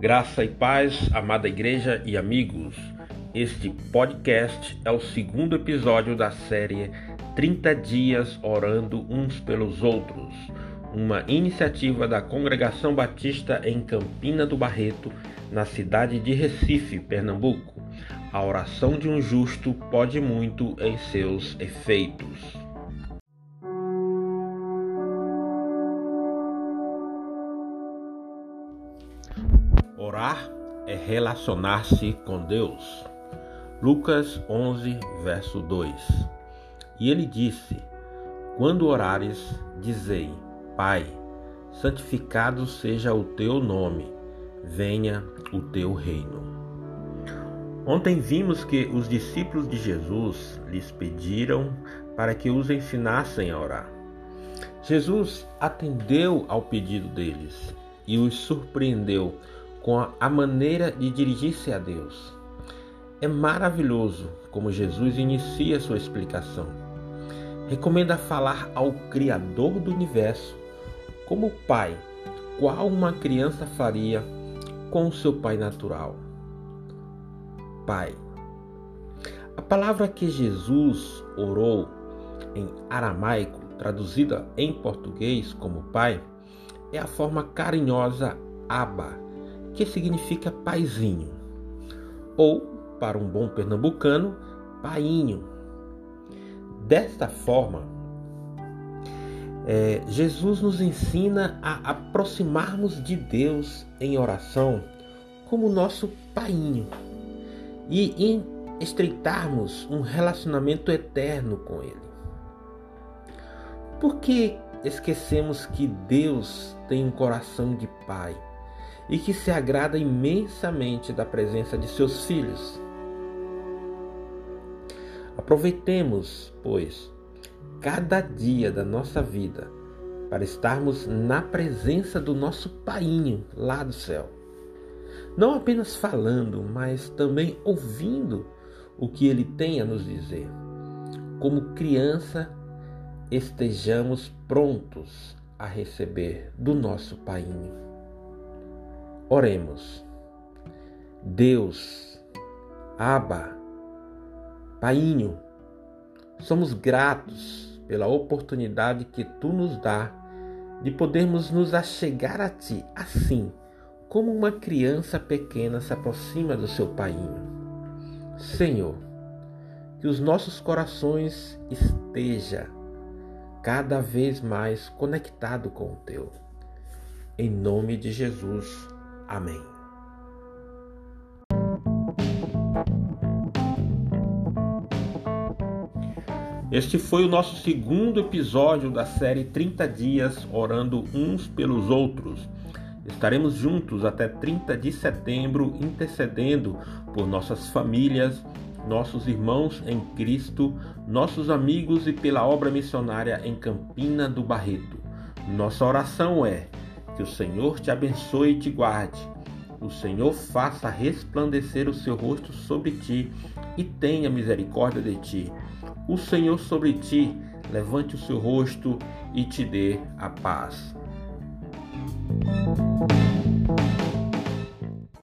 Graça e paz, amada igreja e amigos. Este podcast é o segundo episódio da série 30 Dias Orando Uns pelos Outros, uma iniciativa da Congregação Batista em Campina do Barreto, na cidade de Recife, Pernambuco. A oração de um justo pode muito em seus efeitos. Orar é relacionar-se com Deus. Lucas 11, verso 2. E ele disse: Quando orares, dizei: Pai, santificado seja o teu nome, venha o teu reino. Ontem vimos que os discípulos de Jesus lhes pediram para que os ensinassem a orar. Jesus atendeu ao pedido deles e os surpreendeu com a maneira de dirigir-se a Deus. É maravilhoso como Jesus inicia sua explicação. Recomenda falar ao Criador do universo como pai, qual uma criança faria com o seu pai natural. Pai. A palavra que Jesus orou em aramaico, traduzida em português como pai, é a forma carinhosa Abba, que significa paizinho, ou, para um bom pernambucano, painho. Desta forma, é, Jesus nos ensina a aproximarmos de Deus em oração como nosso painho e estreitarmos um relacionamento eterno com Ele. Por que esquecemos que Deus tem um coração de Pai? E que se agrada imensamente da presença de seus filhos. Aproveitemos, pois, cada dia da nossa vida para estarmos na presença do nosso Painho lá do céu. Não apenas falando, mas também ouvindo o que ele tem a nos dizer. Como criança, estejamos prontos a receber do nosso Painho. Oremos. Deus, Abba, Painho, somos gratos pela oportunidade que tu nos dá de podermos nos achegar a ti assim, como uma criança pequena se aproxima do seu painho. Senhor, que os nossos corações esteja cada vez mais conectado com o teu. Em nome de Jesus. Amém. Este foi o nosso segundo episódio da série 30 Dias Orando Uns pelos Outros. Estaremos juntos até 30 de setembro, intercedendo por nossas famílias, nossos irmãos em Cristo, nossos amigos e pela obra missionária em Campina do Barreto. Nossa oração é que o Senhor te abençoe e te guarde. O Senhor faça resplandecer o seu rosto sobre ti e tenha misericórdia de ti. O Senhor sobre ti levante o seu rosto e te dê a paz.